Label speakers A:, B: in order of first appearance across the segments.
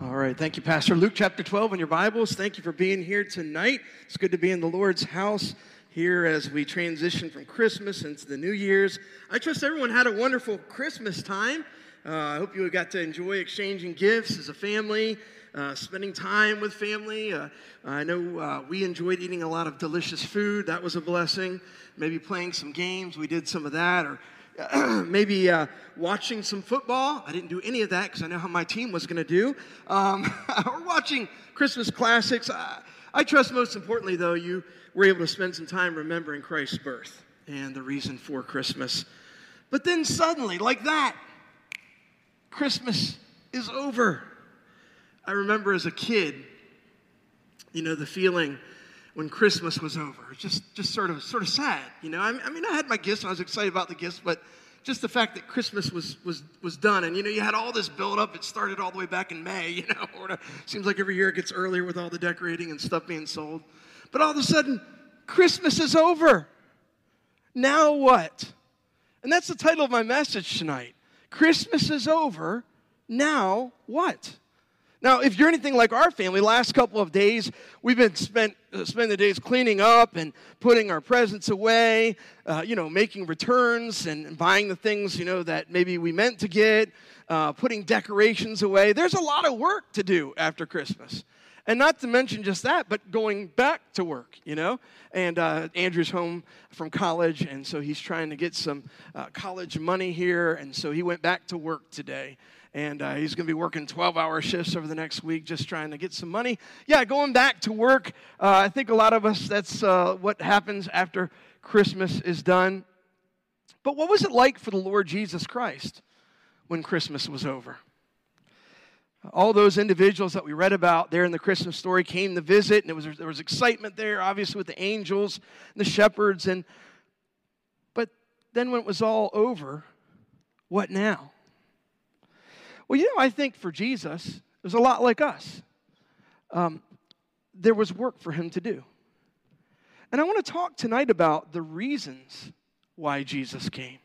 A: All right. Thank you, Pastor. Luke chapter 12 in your Bibles. Thank you for being here tonight. It's good to be in the Lord's house here as we transition from Christmas into the New Year's. I trust everyone had a wonderful Christmas time. Uh, I hope you got to enjoy exchanging gifts as a family, uh, spending time with family. Uh, I know uh, we enjoyed eating a lot of delicious food. That was a blessing. Maybe playing some games. We did some of that. Or maybe uh, watching some football. I didn't do any of that because I know how my team was going to do. Um, or watching Christmas classics. I, I trust most importantly, though, you were able to spend some time remembering Christ's birth and the reason for Christmas. But then suddenly, like that, Christmas is over. I remember as a kid, you know, the feeling when Christmas was over. Just, just sort of, sort of sad, you know. I, mean, I had my gifts, and I was excited about the gifts, but just the fact that Christmas was was was done, and you know, you had all this build up. It started all the way back in May, you know. Or seems like every year it gets earlier with all the decorating and stuff being sold. But all of a sudden, Christmas is over. Now what? And that's the title of my message tonight. Christmas is over. Now what? Now, if you're anything like our family, last couple of days we've been spent uh, spend the days cleaning up and putting our presents away, uh, you know, making returns and buying the things you know that maybe we meant to get, uh, putting decorations away. There's a lot of work to do after Christmas, and not to mention just that, but going back to work, you know. And uh, Andrew's home from college, and so he's trying to get some uh, college money here, and so he went back to work today and uh, he's going to be working 12 hour shifts over the next week just trying to get some money. Yeah, going back to work. Uh, I think a lot of us, that's uh, what happens after Christmas is done. But what was it like for the Lord Jesus Christ when Christmas was over? All those individuals that we read about there in the Christmas story came to visit, and it was, there was excitement there, obviously, with the angels and the shepherds. And, but then when it was all over, what now? Well, you know, I think for Jesus, it was a lot like us. Um, there was work for him to do. And I want to talk tonight about the reasons why Jesus came.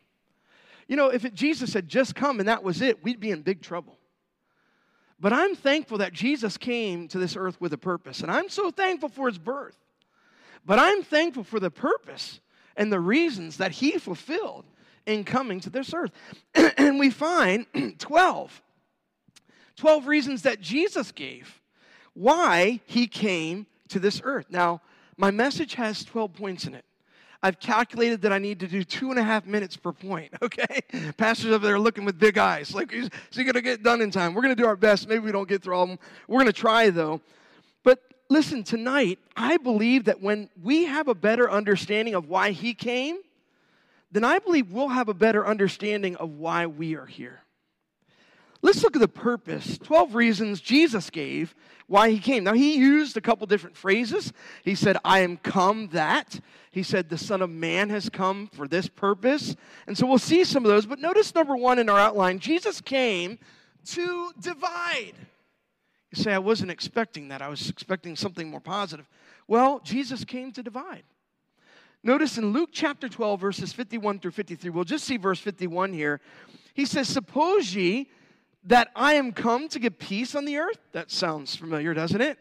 A: You know, if it, Jesus had just come and that was it, we'd be in big trouble. But I'm thankful that Jesus came to this earth with a purpose. And I'm so thankful for his birth. But I'm thankful for the purpose and the reasons that he fulfilled in coming to this earth. and we find 12 12 reasons that Jesus gave why he came to this earth. Now, my message has 12 points in it. I've calculated that I need to do two and a half minutes per point, okay? Pastors over there looking with big eyes. Like, is he to get done in time? We're to do our best. Maybe we don't get through all of them. We're to try, though. But listen, tonight, I believe that when we have a better understanding of why he came, then I believe we'll have a better understanding of why we are here. Let's look at the purpose 12 reasons Jesus gave why he came. Now, he used a couple different phrases. He said, I am come that. He said, The Son of Man has come for this purpose. And so we'll see some of those. But notice number one in our outline Jesus came to divide. You say, I wasn't expecting that. I was expecting something more positive. Well, Jesus came to divide. Notice in Luke chapter 12, verses 51 through 53, we'll just see verse 51 here. He says, Suppose ye that I am come to give peace on the earth? That sounds familiar, doesn't it?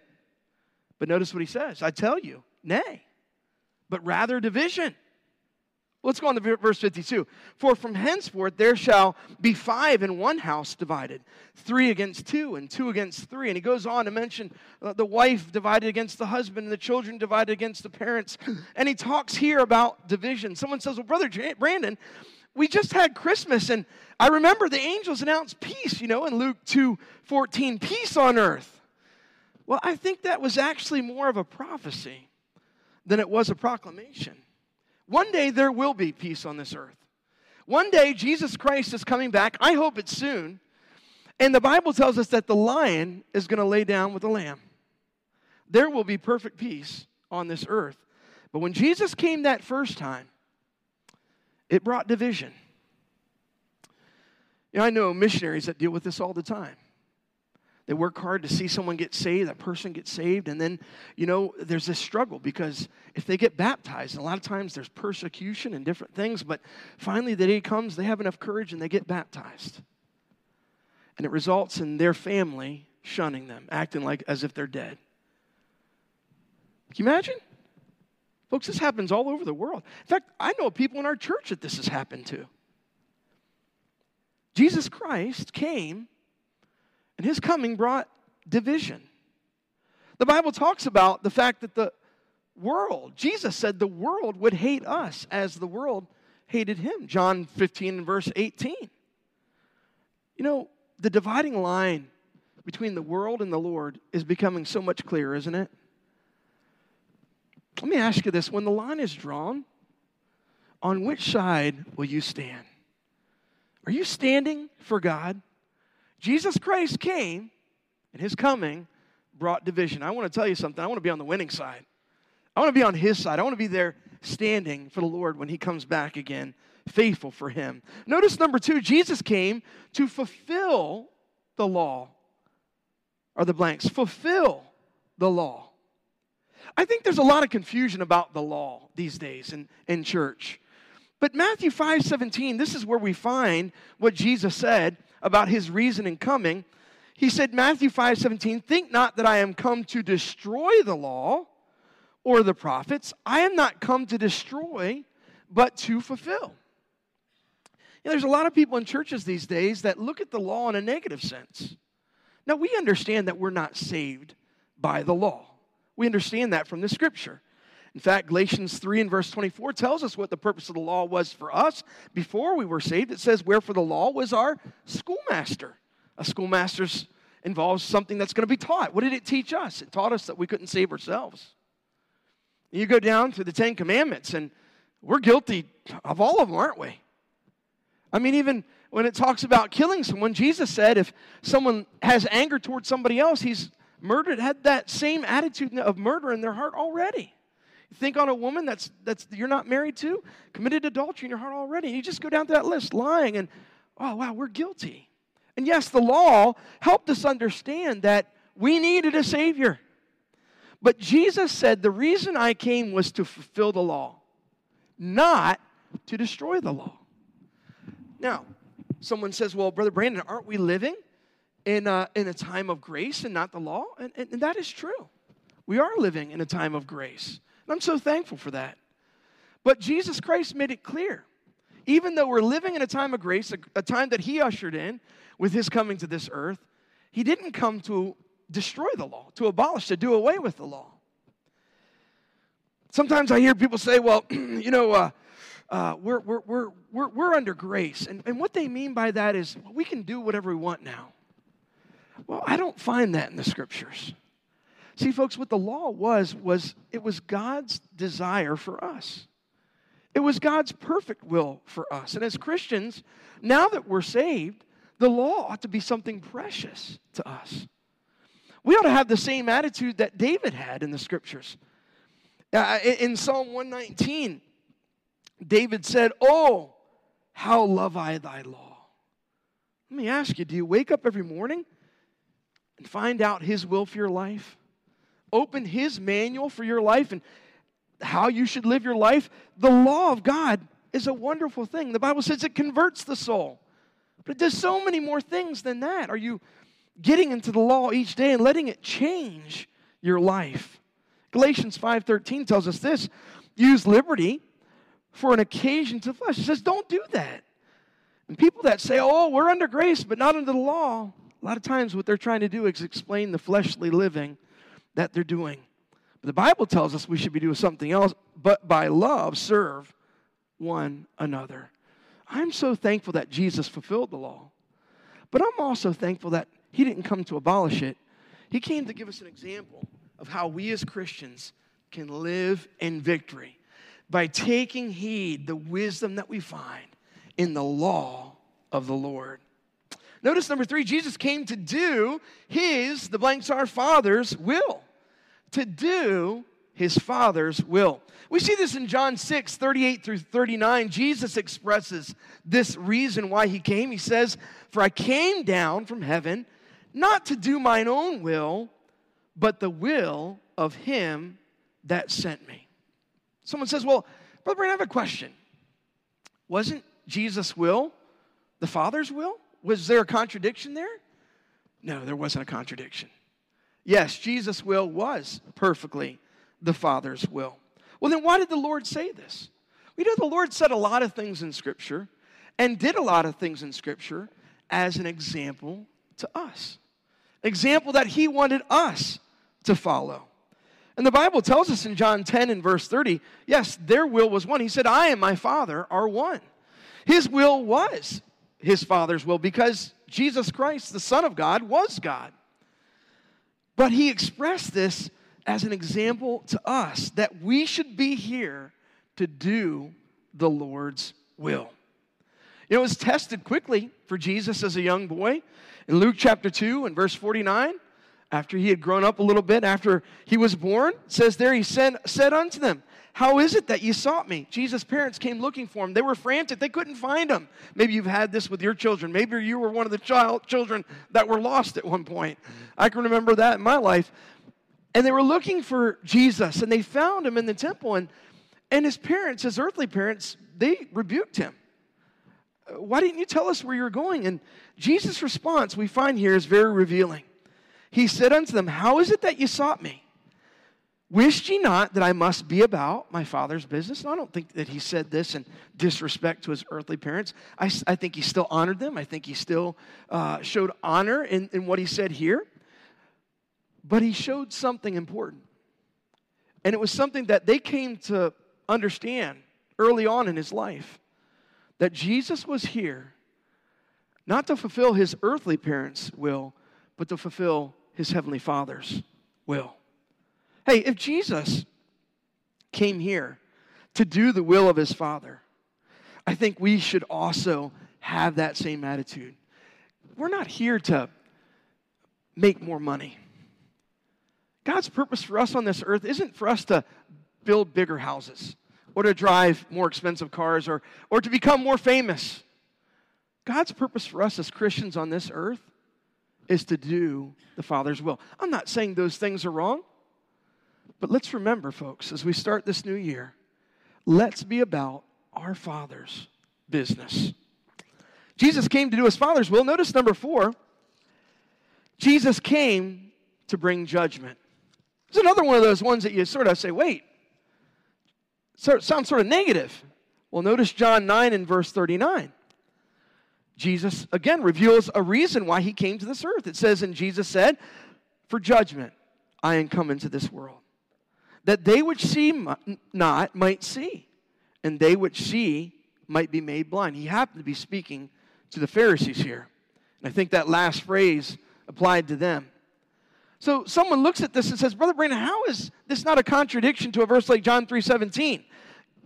A: But notice what he says I tell you, nay, but rather division. Let's go on to verse 52. For from henceforth there shall be five in one house divided, three against two, and two against three. And he goes on to mention uh, the wife divided against the husband, and the children divided against the parents. And he talks here about division. Someone says, Well, Brother Brandon, we just had Christmas, and I remember the angels announced peace, you know, in Luke 2 14, peace on earth. Well, I think that was actually more of a prophecy than it was a proclamation. One day there will be peace on this earth. One day Jesus Christ is coming back. I hope it's soon. And the Bible tells us that the lion is going to lay down with the lamb. There will be perfect peace on this earth. But when Jesus came that first time, it brought division. You know, I know missionaries that deal with this all the time. They work hard to see someone get saved, that person gets saved, and then, you know, there's this struggle because if they get baptized, a lot of times there's persecution and different things, but finally the day comes, they have enough courage and they get baptized. And it results in their family shunning them, acting like as if they're dead. Can you imagine? Folks, this happens all over the world. In fact, I know people in our church that this has happened to. Jesus Christ came, and his coming brought division. The Bible talks about the fact that the world, Jesus said the world would hate us as the world hated him. John 15 and verse 18. You know, the dividing line between the world and the Lord is becoming so much clearer, isn't it? Let me ask you this when the line is drawn, on which side will you stand? Are you standing for God? Jesus Christ came, and his coming brought division. I want to tell you something. I want to be on the winning side. I want to be on his side. I want to be there standing for the Lord when he comes back again, faithful for him. Notice number two Jesus came to fulfill the law, or the blanks, fulfill the law. I think there's a lot of confusion about the law these days in, in church. But Matthew 5 17, this is where we find what Jesus said about his reason in coming. He said, Matthew 5 17, think not that I am come to destroy the law or the prophets. I am not come to destroy, but to fulfill. You know, there's a lot of people in churches these days that look at the law in a negative sense. Now, we understand that we're not saved by the law. We understand that from the scripture. In fact, Galatians 3 and verse 24 tells us what the purpose of the law was for us before we were saved. It says, Wherefore the law was our schoolmaster. A schoolmaster involves something that's going to be taught. What did it teach us? It taught us that we couldn't save ourselves. You go down to the Ten Commandments, and we're guilty of all of them, aren't we? I mean, even when it talks about killing someone, Jesus said if someone has anger towards somebody else, he's murdered, had that same attitude of murder in their heart already. Think on a woman that's, that's you're not married to, committed adultery in your heart already. And you just go down to that list, lying, and oh, wow, we're guilty. And yes, the law helped us understand that we needed a Savior. But Jesus said, The reason I came was to fulfill the law, not to destroy the law. Now, someone says, Well, Brother Brandon, aren't we living in a, in a time of grace and not the law? And, and, and that is true. We are living in a time of grace. And I'm so thankful for that. But Jesus Christ made it clear. Even though we're living in a time of grace, a, a time that He ushered in with His coming to this earth, He didn't come to destroy the law, to abolish, to do away with the law. Sometimes I hear people say, well, you know, uh, uh, we're, we're, we're, we're, we're under grace. And, and what they mean by that is we can do whatever we want now. Well, I don't find that in the scriptures. See, folks, what the law was, was it was God's desire for us. It was God's perfect will for us. And as Christians, now that we're saved, the law ought to be something precious to us. We ought to have the same attitude that David had in the scriptures. Uh, in Psalm 119, David said, Oh, how love I thy law. Let me ask you do you wake up every morning and find out his will for your life? open His manual for your life and how you should live your life, the law of God is a wonderful thing. The Bible says it converts the soul. But it does so many more things than that. Are you getting into the law each day and letting it change your life? Galatians 5:13 tells us this, use liberty for an occasion to flesh. It says don't do that. And people that say, "Oh, we're under grace but not under the law," a lot of times what they're trying to do is explain the fleshly living that they're doing. But the Bible tells us we should be doing something else, but by love serve one another. I'm so thankful that Jesus fulfilled the law. But I'm also thankful that he didn't come to abolish it. He came to give us an example of how we as Christians can live in victory by taking heed the wisdom that we find in the law of the Lord. Notice number three, Jesus came to do his, the blanks our Father's will to do his Father's will. We see this in John 6, 38 through 39. Jesus expresses this reason why he came. He says, For I came down from heaven not to do mine own will, but the will of him that sent me. Someone says, Well, Brother Brandon, I have a question. Wasn't Jesus' will the Father's will? Was there a contradiction there? No, there wasn't a contradiction. Yes, Jesus' will was perfectly the Father's will. Well, then why did the Lord say this? We know the Lord said a lot of things in Scripture and did a lot of things in Scripture as an example to us. Example that He wanted us to follow. And the Bible tells us in John 10 and verse 30, yes, their will was one. He said, I and my Father are one. His will was his Father's will because Jesus Christ, the Son of God, was God. But he expressed this as an example to us that we should be here to do the Lord's will. It was tested quickly for Jesus as a young boy. In Luke chapter 2 and verse 49, after he had grown up a little bit, after he was born, says there, he said, said unto them, How is it that you sought me? Jesus' parents came looking for him. They were frantic. They couldn't find him. Maybe you've had this with your children. Maybe you were one of the child, children that were lost at one point. I can remember that in my life. And they were looking for Jesus, and they found him in the temple. And, and his parents, his earthly parents, they rebuked him. Why didn't you tell us where you're going? And Jesus' response we find here is very revealing. He said unto them, How is it that you sought me? Wished ye not that I must be about my father's business? And I don't think that he said this in disrespect to his earthly parents. I, I think he still honored them. I think he still uh, showed honor in, in what he said here. But he showed something important. And it was something that they came to understand early on in his life that Jesus was here not to fulfill his earthly parents' will, but to fulfill his heavenly Father's will. Hey, if Jesus came here to do the will of his Father, I think we should also have that same attitude. We're not here to make more money. God's purpose for us on this earth isn't for us to build bigger houses or to drive more expensive cars or, or to become more famous. God's purpose for us as Christians on this earth is to do the Father's will. I'm not saying those things are wrong, but let's remember, folks, as we start this new year, let's be about our Father's business. Jesus came to do his Father's will. Notice number four Jesus came to bring judgment. It's another one of those ones that you sort of say, wait, so sounds sort of negative. Well, notice John 9 and verse 39. Jesus again reveals a reason why he came to this earth. It says, and Jesus said, For judgment I am come into this world, that they which see not might see, and they which see might be made blind. He happened to be speaking to the Pharisees here. And I think that last phrase applied to them. So someone looks at this and says, Brother Brandon, how is this not a contradiction to a verse like John 3 17,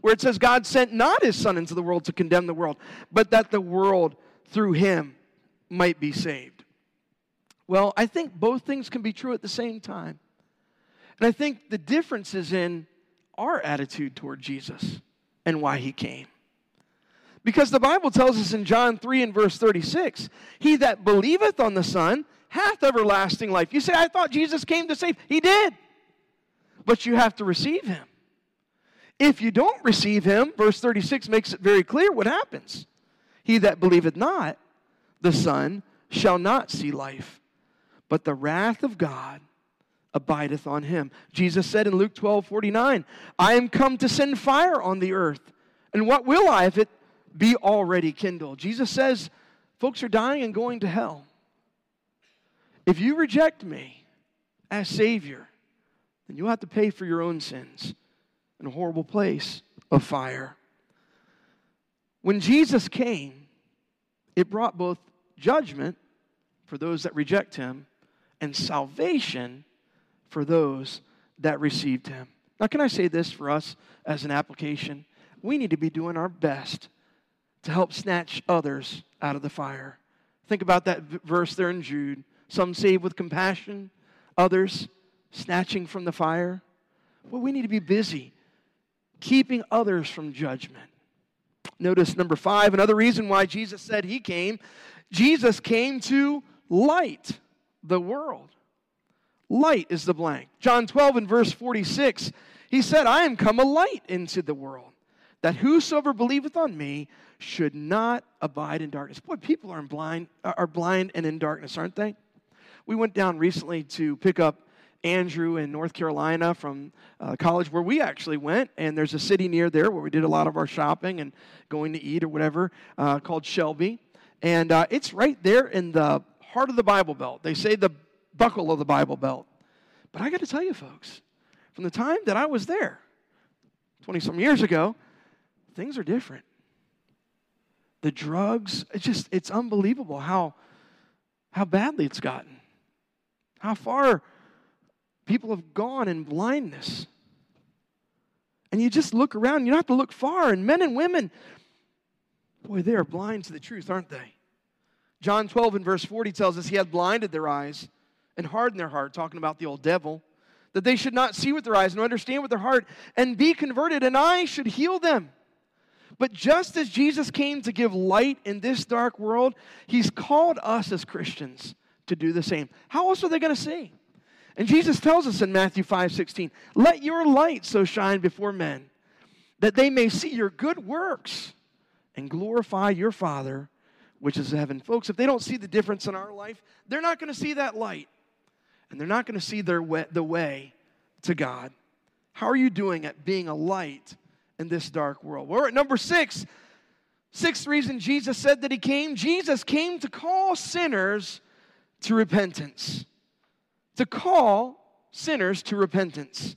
A: where it says, God sent not his Son into the world to condemn the world, but that the world through him might be saved. Well, I think both things can be true at the same time. And I think the difference is in our attitude toward Jesus and why he came. Because the Bible tells us in John 3 and verse 36 He that believeth on the Son hath everlasting life. You say, I thought Jesus came to save. He did. But you have to receive him. If you don't receive him, verse 36 makes it very clear what happens. He that believeth not the Son shall not see life, but the wrath of God abideth on him. Jesus said in Luke 12 49, I am come to send fire on the earth. And what will I if it be already kindled? Jesus says, folks are dying and going to hell. If you reject me as Savior, then you'll have to pay for your own sins in a horrible place of fire. When Jesus came, it brought both judgment for those that reject him and salvation for those that received him. Now, can I say this for us as an application? We need to be doing our best to help snatch others out of the fire. Think about that verse there in Jude. Some save with compassion, others snatching from the fire. Well, we need to be busy keeping others from judgment. Notice number five, another reason why Jesus said he came. Jesus came to light the world. Light is the blank. John 12 and verse 46, he said, I am come a light into the world, that whosoever believeth on me should not abide in darkness. Boy, people are blind, are blind and in darkness, aren't they? We went down recently to pick up Andrew in North Carolina from uh, college where we actually went, and there's a city near there where we did a lot of our shopping and going to eat or whatever uh, called Shelby. And uh, it's right there in the heart of the Bible Belt. They say the buckle of the Bible Belt. But I got to tell you, folks, from the time that I was there, 20 some years ago, things are different. The drugs, it's just, it's unbelievable how, how badly it's gotten. How far people have gone in blindness. And you just look around, you don't have to look far, and men and women, boy, they are blind to the truth, aren't they? John 12 and verse 40 tells us he had blinded their eyes and harden their heart, talking about the old devil, that they should not see with their eyes and understand with their heart and be converted, and I should heal them. But just as Jesus came to give light in this dark world, he's called us as Christians to do the same. How else are they going to see? And Jesus tells us in Matthew 5 16, let your light so shine before men that they may see your good works and glorify your Father which is heaven. Folks, if they don't see the difference in our life, they're not going to see that light. And they're not going to see their way, the way to God. How are you doing at being a light in this dark world? We're at number six. Sixth reason Jesus said that he came Jesus came to call sinners to repentance. To call sinners to repentance.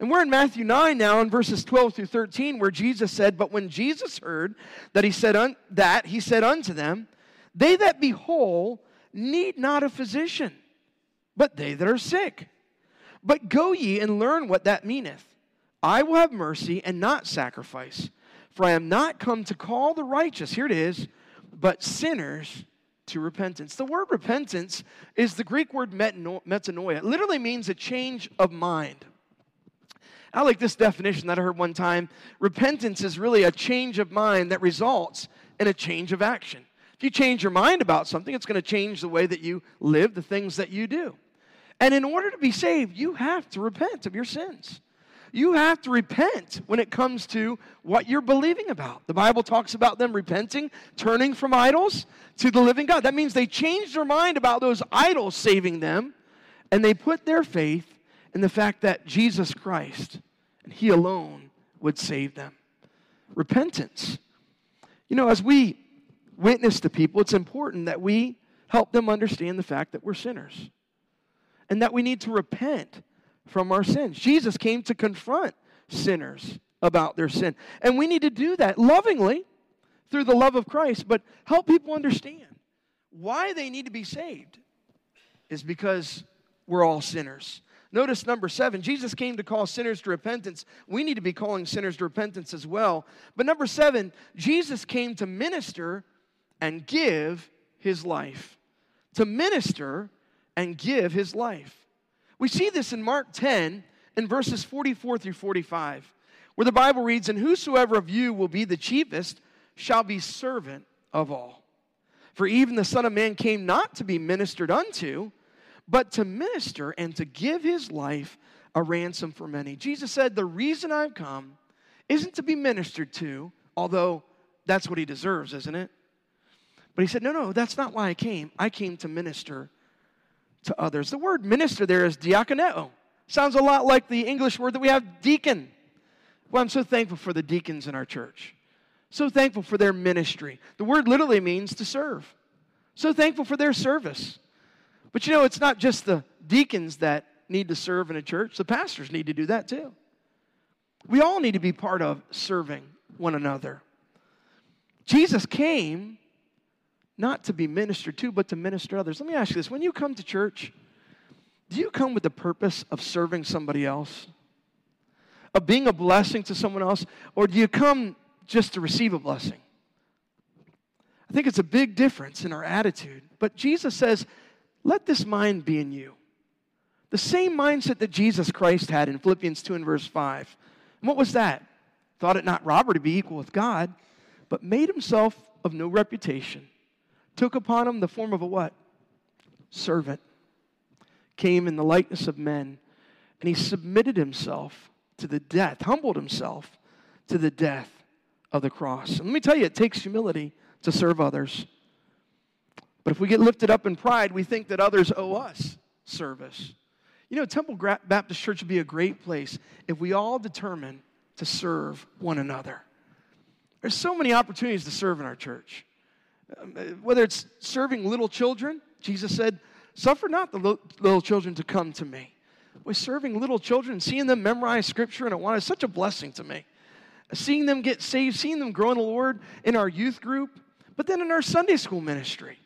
A: And we're in Matthew 9 now in verses 12 through 13 where Jesus said, But when Jesus heard that he said un- that, he said unto them, They that be whole need not a physician, but they that are sick. But go ye and learn what that meaneth. I will have mercy and not sacrifice, for I am not come to call the righteous, here it is, but sinners to repentance. The word repentance is the Greek word metanoia. It literally means a change of mind. I like this definition that I heard one time. Repentance is really a change of mind that results in a change of action. If you change your mind about something, it's going to change the way that you live, the things that you do. And in order to be saved, you have to repent of your sins. You have to repent when it comes to what you're believing about. The Bible talks about them repenting, turning from idols to the living God. That means they changed their mind about those idols saving them, and they put their faith in the fact that Jesus Christ and He alone would save them. Repentance. You know, as we witness to people, it's important that we help them understand the fact that we're sinners and that we need to repent from our sins. Jesus came to confront sinners about their sin. And we need to do that lovingly through the love of Christ, but help people understand why they need to be saved is because we're all sinners. Notice number seven, Jesus came to call sinners to repentance. We need to be calling sinners to repentance as well. But number seven, Jesus came to minister and give his life. To minister and give his life. We see this in Mark 10 in verses 44 through 45, where the Bible reads, And whosoever of you will be the chiefest shall be servant of all. For even the Son of Man came not to be ministered unto, but to minister and to give his life a ransom for many. Jesus said, The reason I've come isn't to be ministered to, although that's what he deserves, isn't it? But he said, No, no, that's not why I came. I came to minister to others. The word minister there is diakoneo. Sounds a lot like the English word that we have deacon. Well, I'm so thankful for the deacons in our church. So thankful for their ministry. The word literally means to serve. So thankful for their service. But you know, it's not just the deacons that need to serve in a church, the pastors need to do that too. We all need to be part of serving one another. Jesus came not to be ministered to, but to minister others. Let me ask you this when you come to church, do you come with the purpose of serving somebody else? Of being a blessing to someone else? Or do you come just to receive a blessing? I think it's a big difference in our attitude. But Jesus says, let this mind be in you. The same mindset that Jesus Christ had in Philippians 2 and verse 5. And what was that? Thought it not robbery to be equal with God, but made himself of no reputation. Took upon him the form of a what? Servant. Came in the likeness of men, and he submitted himself to the death, humbled himself to the death of the cross. And let me tell you, it takes humility to serve others. But if we get lifted up in pride, we think that others owe us service. You know, Temple Baptist Church would be a great place if we all determine to serve one another. There's so many opportunities to serve in our church. Um, uh, whether it's serving little children, Jesus said, Suffer not the little children to come to me. We're serving little children, seeing them memorize scripture and it was such a blessing to me. Seeing them get saved, seeing them grow in the Lord in our youth group, but then in our Sunday school ministry.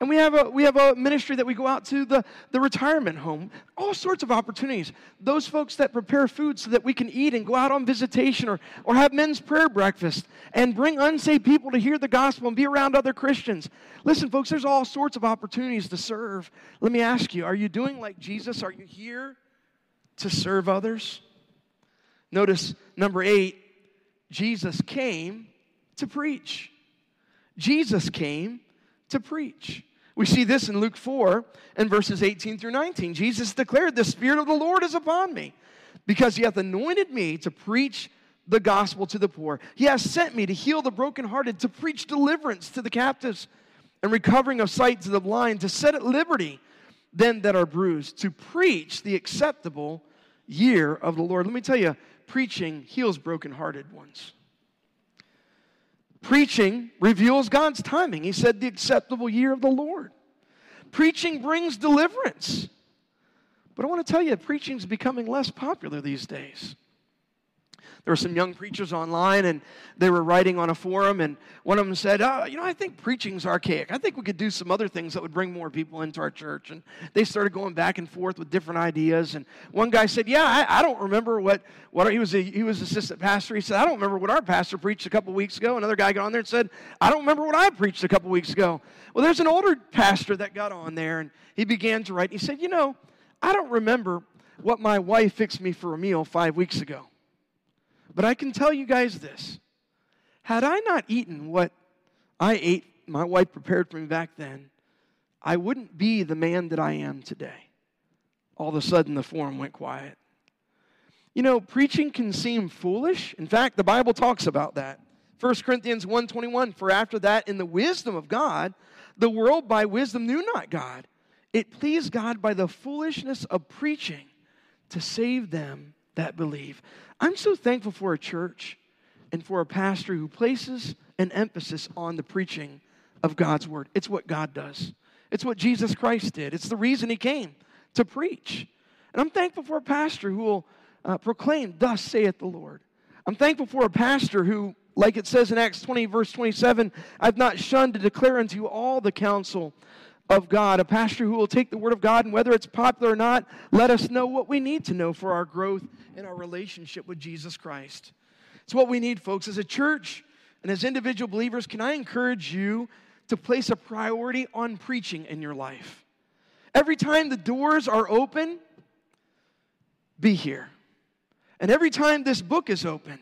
A: And we have a, we have a ministry that we go out to the, the retirement home. All sorts of opportunities. Those folks that prepare food so that we can eat and go out on visitation or, or have men's prayer breakfast and bring unsaved people to hear the gospel and be around other Christians. Listen, folks, there's all sorts of opportunities to serve. Let me ask you are you doing like Jesus? Are you here to serve others? Notice number eight Jesus came to preach. Jesus came to preach. We see this in Luke 4 and verses 18 through 19. Jesus declared, The Spirit of the Lord is upon me, because he hath anointed me to preach the gospel to the poor. He has sent me to heal the brokenhearted, to preach deliverance to the captives, and recovering of sight to the blind, to set at liberty them that are bruised, to preach the acceptable year of the Lord. Let me tell you, preaching heals brokenhearted ones. Preaching reveals God's timing. He said, the acceptable year of the Lord. Preaching brings deliverance. But I want to tell you, preaching is becoming less popular these days there were some young preachers online and they were writing on a forum and one of them said oh, you know i think preaching's archaic. I think we could do some other things that would bring more people into our church. And they started going back and forth with different ideas and one guy said yeah i, I don't remember what, what he was a, he was assistant pastor. He said i don't remember what our pastor preached a couple weeks ago another guy got on there and said i don't remember what i preached a couple weeks ago. Well there's an older pastor that got on there and he began to write he said you know i don't remember what my wife fixed me for a meal five weeks ago but I can tell you guys this had I not eaten what I ate, my wife prepared for me back then, I wouldn't be the man that I am today. All of a sudden, the forum went quiet. You know, preaching can seem foolish. In fact, the Bible talks about that. 1 Corinthians 1:21 For after that in the wisdom of God the world by wisdom knew not God it pleased God by the foolishness of preaching to save them that believe. I'm so thankful for a church and for a pastor who places an emphasis on the preaching of God's word. It's what God does, it's what Jesus Christ did, it's the reason he came to preach. And I'm thankful for a pastor who will uh, proclaim, Thus saith the Lord. I'm thankful for a pastor who, like it says in Acts 20, verse 27, I've not shunned to declare unto you all the counsel of God, a pastor who will take the word of God, and whether it's popular or not, let us know what we need to know for our growth in our relationship with Jesus Christ. It's what we need, folks. As a church and as individual believers, can I encourage you to place a priority on preaching in your life? Every time the doors are open, be here. And every time this book is open,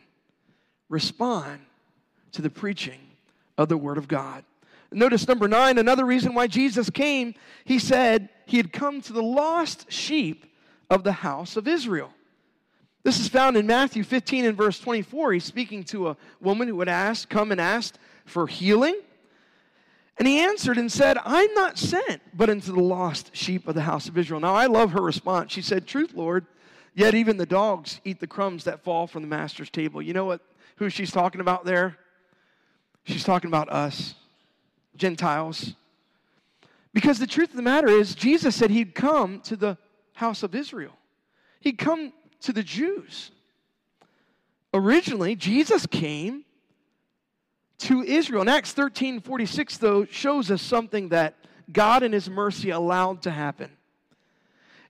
A: respond to the preaching of the Word of God. Notice number nine, another reason why Jesus came, he said he had come to the lost sheep of the house of Israel. This is found in Matthew 15 and verse 24. He's speaking to a woman who had asked, come and asked for healing. And he answered and said, I'm not sent but into the lost sheep of the house of Israel. Now I love her response. She said, Truth, Lord, yet even the dogs eat the crumbs that fall from the master's table. You know what who she's talking about there? She's talking about us. Gentiles. Because the truth of the matter is, Jesus said he'd come to the house of Israel, he'd come to the Jews. Originally, Jesus came to Israel. In Acts 13 46, though, shows us something that God in his mercy allowed to happen.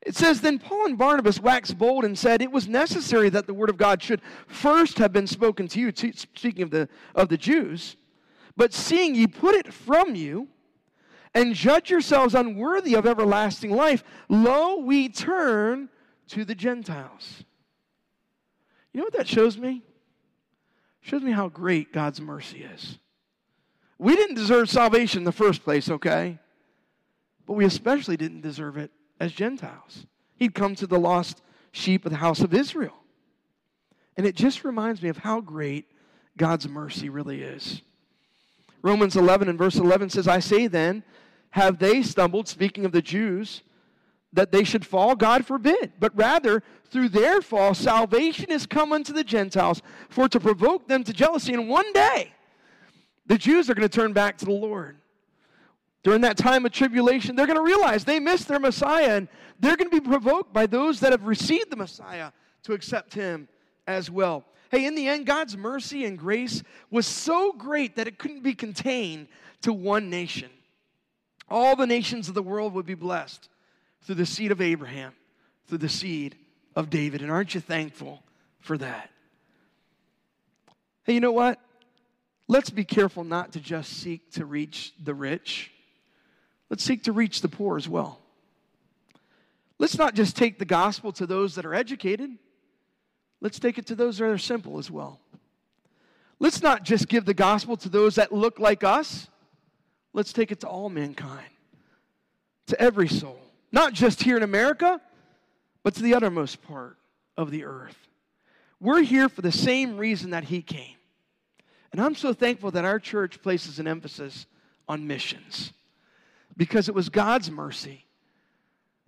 A: It says, Then Paul and Barnabas waxed bold and said, It was necessary that the word of God should first have been spoken to you, speaking of the, of the Jews. But seeing ye put it from you, and judge yourselves unworthy of everlasting life, lo, we turn to the Gentiles. You know what that shows me? It shows me how great God's mercy is. We didn't deserve salvation in the first place, okay? But we especially didn't deserve it as Gentiles. He'd come to the lost sheep of the house of Israel. And it just reminds me of how great God's mercy really is. Romans 11 and verse 11 says, I say then, have they stumbled, speaking of the Jews, that they should fall? God forbid. But rather, through their fall, salvation is come unto the Gentiles for to provoke them to jealousy. And one day, the Jews are going to turn back to the Lord. During that time of tribulation, they're going to realize they missed their Messiah and they're going to be provoked by those that have received the Messiah to accept him as well. Hey, in the end, God's mercy and grace was so great that it couldn't be contained to one nation. All the nations of the world would be blessed through the seed of Abraham, through the seed of David. And aren't you thankful for that? Hey, you know what? Let's be careful not to just seek to reach the rich. Let's seek to reach the poor as well. Let's not just take the gospel to those that are educated. Let's take it to those that are simple as well. Let's not just give the gospel to those that look like us. Let's take it to all mankind, to every soul, not just here in America, but to the uttermost part of the earth. We're here for the same reason that He came. And I'm so thankful that our church places an emphasis on missions because it was God's mercy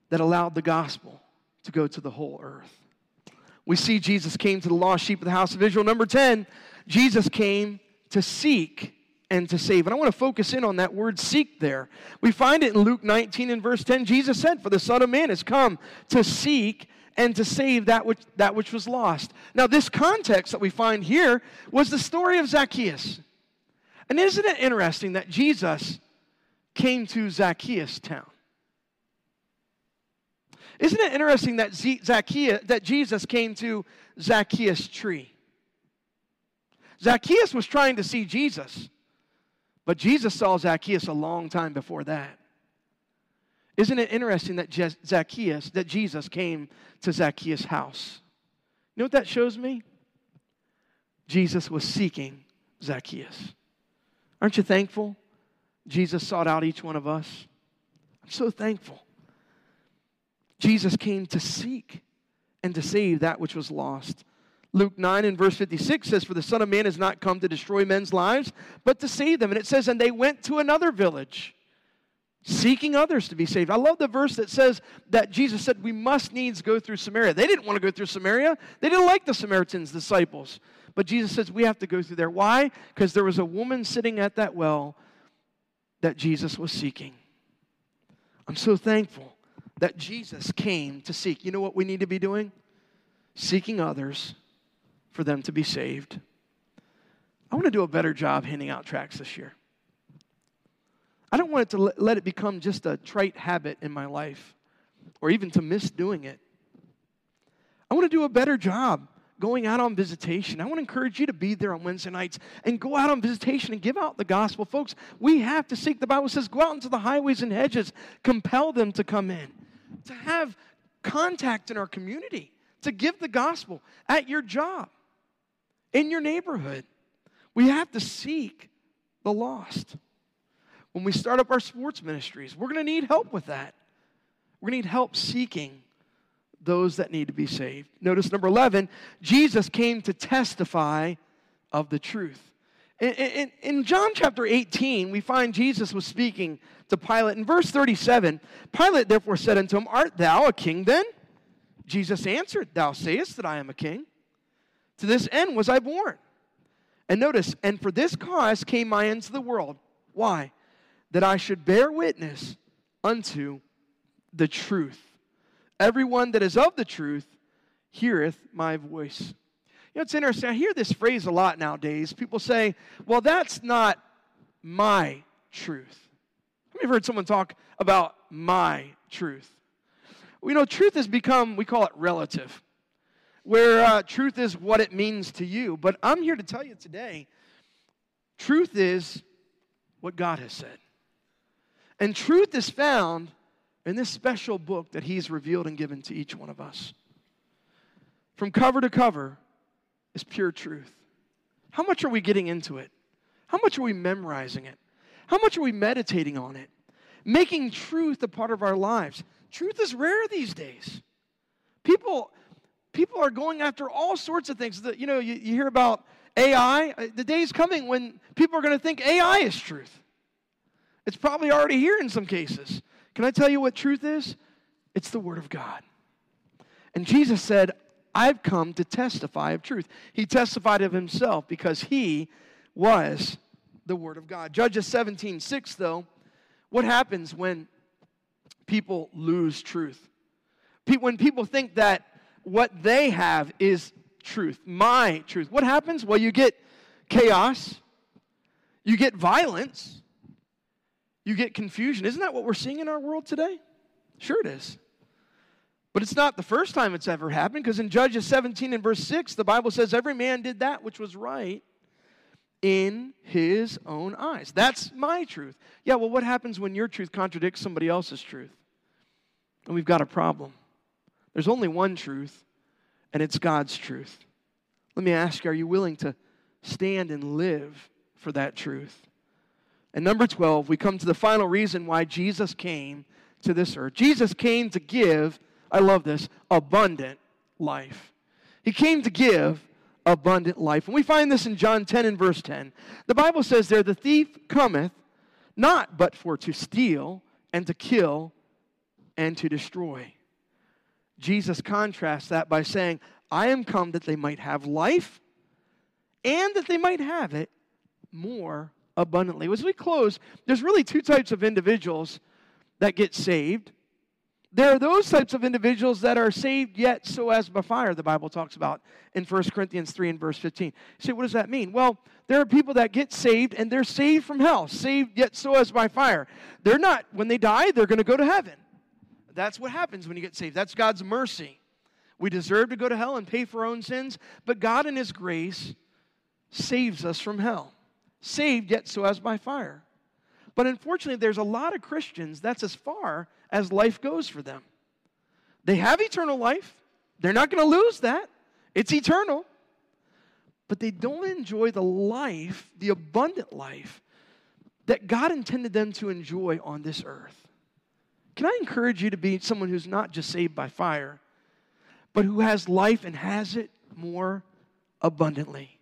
A: that allowed the gospel to go to the whole earth. We see Jesus came to the lost sheep of the house of Israel. Number 10, Jesus came to seek and to save. And I want to focus in on that word seek there. We find it in Luke 19 and verse 10. Jesus said, For the Son of Man has come to seek and to save that which, that which was lost. Now, this context that we find here was the story of Zacchaeus. And isn't it interesting that Jesus came to Zacchaeus town? Isn't it interesting that Zacchaeus, that Jesus came to Zacchaeus tree? Zacchaeus was trying to see Jesus. But Jesus saw Zacchaeus a long time before that. Isn't it interesting that Zacchaeus, that Jesus came to Zacchaeus' house? You know what that shows me? Jesus was seeking Zacchaeus. Aren't you thankful? Jesus sought out each one of us. I'm so thankful. Jesus came to seek and to save that which was lost. Luke 9 and verse 56 says, For the Son of Man has not come to destroy men's lives, but to save them. And it says, And they went to another village, seeking others to be saved. I love the verse that says that Jesus said, We must needs go through Samaria. They didn't want to go through Samaria, they didn't like the Samaritans' disciples. But Jesus says, We have to go through there. Why? Because there was a woman sitting at that well that Jesus was seeking. I'm so thankful that Jesus came to seek. You know what we need to be doing? Seeking others for them to be saved. I want to do a better job handing out tracts this year. I don't want it to let it become just a trite habit in my life or even to miss doing it. I want to do a better job going out on visitation. I want to encourage you to be there on Wednesday nights and go out on visitation and give out the gospel. Folks, we have to seek. The Bible says, go out into the highways and hedges, compel them to come in, to have contact in our community, to give the gospel at your job in your neighborhood. We have to seek the lost. When we start up our sports ministries, we're going to need help with that. We're going to need help seeking those that need to be saved. Notice number 11 Jesus came to testify of the truth. In, in, in, John chapter 18, we find Jesus was speaking to Pilate. In verse 37, Pilate therefore said unto him, Art thou a king then? Jesus answered, Thou sayest that I am a king. To this end was I born. And notice, and for this cause came I into the world. Why? That I should bear witness unto the truth. Everyone that is of the truth heareth my voice. You know, it's interesting. I hear this phrase a lot nowadays. People say, well, that's not my truth. Have you heard someone talk about my truth? Well, you know, truth has become, we call it relative where uh, truth is what it means to you. But I'm here to tell you today truth is what God has said. And truth is found in this special book that He's revealed and given to each one of us. From cover to cover is pure truth. How much are we getting into it? How much are we memorizing it? How much are we meditating on it? Making truth a part of our lives. Truth is rare these days. People, people are going after all sorts of things. You know, you, you hear about AI. Uh, the day is coming when people are going to think AI is truth. It's probably already here in some cases. Can I tell you what truth is? It's the Word of God. And Jesus said, I've come to testify of truth. He testified of himself because he was the Word of God. Judges 17 6, though, what happens when people lose truth? When people think that what they have is truth, my truth, what happens? Well, you get chaos, you get violence, you get confusion. Isn't that what we're seeing in our world today? Sure, it is. But it's not the first time it's ever happened because in Judges 17 and verse 6, the Bible says, Every man did that which was right in his own eyes. That's my truth. Yeah, well, what happens when your truth contradicts somebody else's truth? And we've got a problem. There's only one truth, and it's God's truth. Let me ask you, are you willing to stand and live for that truth? And number 12, we come to the final reason why Jesus came to this earth. Jesus came to give, I love this, abundant life. He came to give abundant life. And we find this in John 10 and verse 10. The Bible says there, the thief cometh not but for to steal and to kill and to destroy. Jesus contrasts that by saying, I am come that they might have life and that they might have it more abundantly. As we close, there's really two types of individuals that get saved. There are those types of individuals that are saved yet so as by fire, the Bible talks about in 1 Corinthians 3 and verse 15. You say, what does that mean? Well, there are people that get saved and they're saved from hell, saved yet so as by fire. They're not, when they die, they're going to go to heaven. That's what happens when you get saved. That's God's mercy. We deserve to go to hell and pay for our own sins, but God in His grace saves us from hell. Saved yet so as by fire. But unfortunately, there's a lot of Christians that's as far as life goes for them. They have eternal life, they're not going to lose that, it's eternal. But they don't enjoy the life, the abundant life that God intended them to enjoy on this earth. Can I encourage you to be someone who's not just saved by fire, but who has life and has it more abundantly?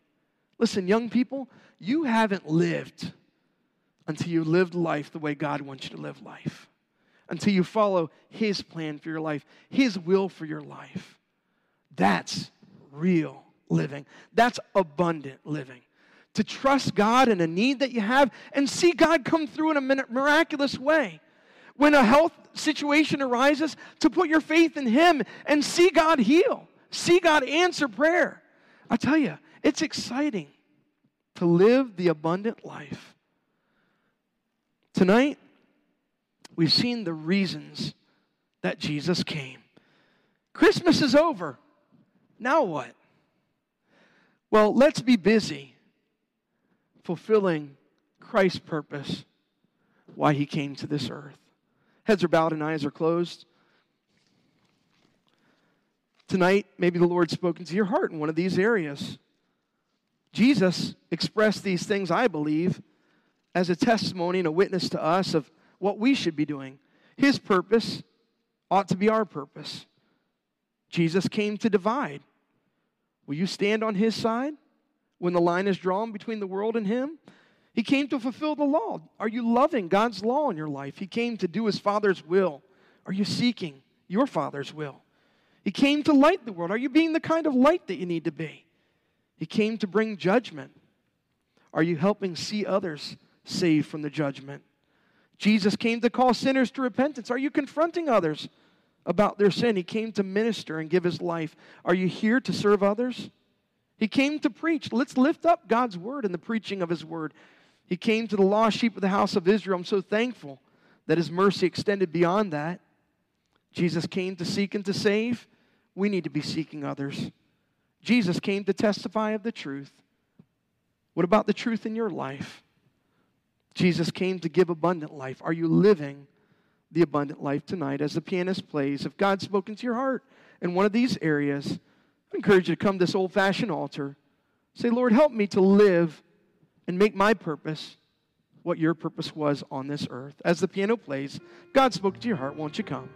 A: Listen, young people, you haven't lived until you lived life the way God wants you to live life, until you follow His plan for your life, His will for your life. That's real living. That's abundant living. To trust God in a need that you have and see God come through in a miraculous way. When a health situation arises, to put your faith in Him and see God heal, see God answer prayer. I tell you, it's exciting to live the abundant life. Tonight, we've seen the reasons that Jesus came. Christmas is over. Now what? Well, let's be busy fulfilling Christ's purpose why he came to this earth. Heads are bowed and eyes are closed. Tonight, maybe the Lord's spoken to your heart in one of these areas. Jesus expressed these things, I believe, as a testimony and a witness to us of what we should be doing. His purpose ought to be our purpose. Jesus came to divide. Will you stand on his side when the line is drawn between the world and him? He came to fulfill the law. Are you loving God's law in your life? He came to do his Father's will. Are you seeking your Father's will? He came to light the world. Are you being the kind of light that you need to be? He came to bring judgment. Are you helping see others saved from the judgment. Jesus came to call sinners to repentance. Are you confronting others about their sin? He came to minister and give his life. Are you here to serve others? He came to preach. Let's lift up God's word and the preaching of his word. He came to the lost sheep of the house of Israel. I'm so thankful that his mercy extended beyond that. Jesus came to seek and to save. We need to be seeking others. Jesus came to testify of the truth. What about the truth in your life? Jesus came to give abundant life. Are you living the abundant life tonight as the pianist plays? If God's spoken to your heart in one of these areas, I encourage you to come to this old fashioned altar. Say, Lord, help me to live and make my purpose what your purpose was on this earth. As the piano plays, God spoke to your heart. Won't you come?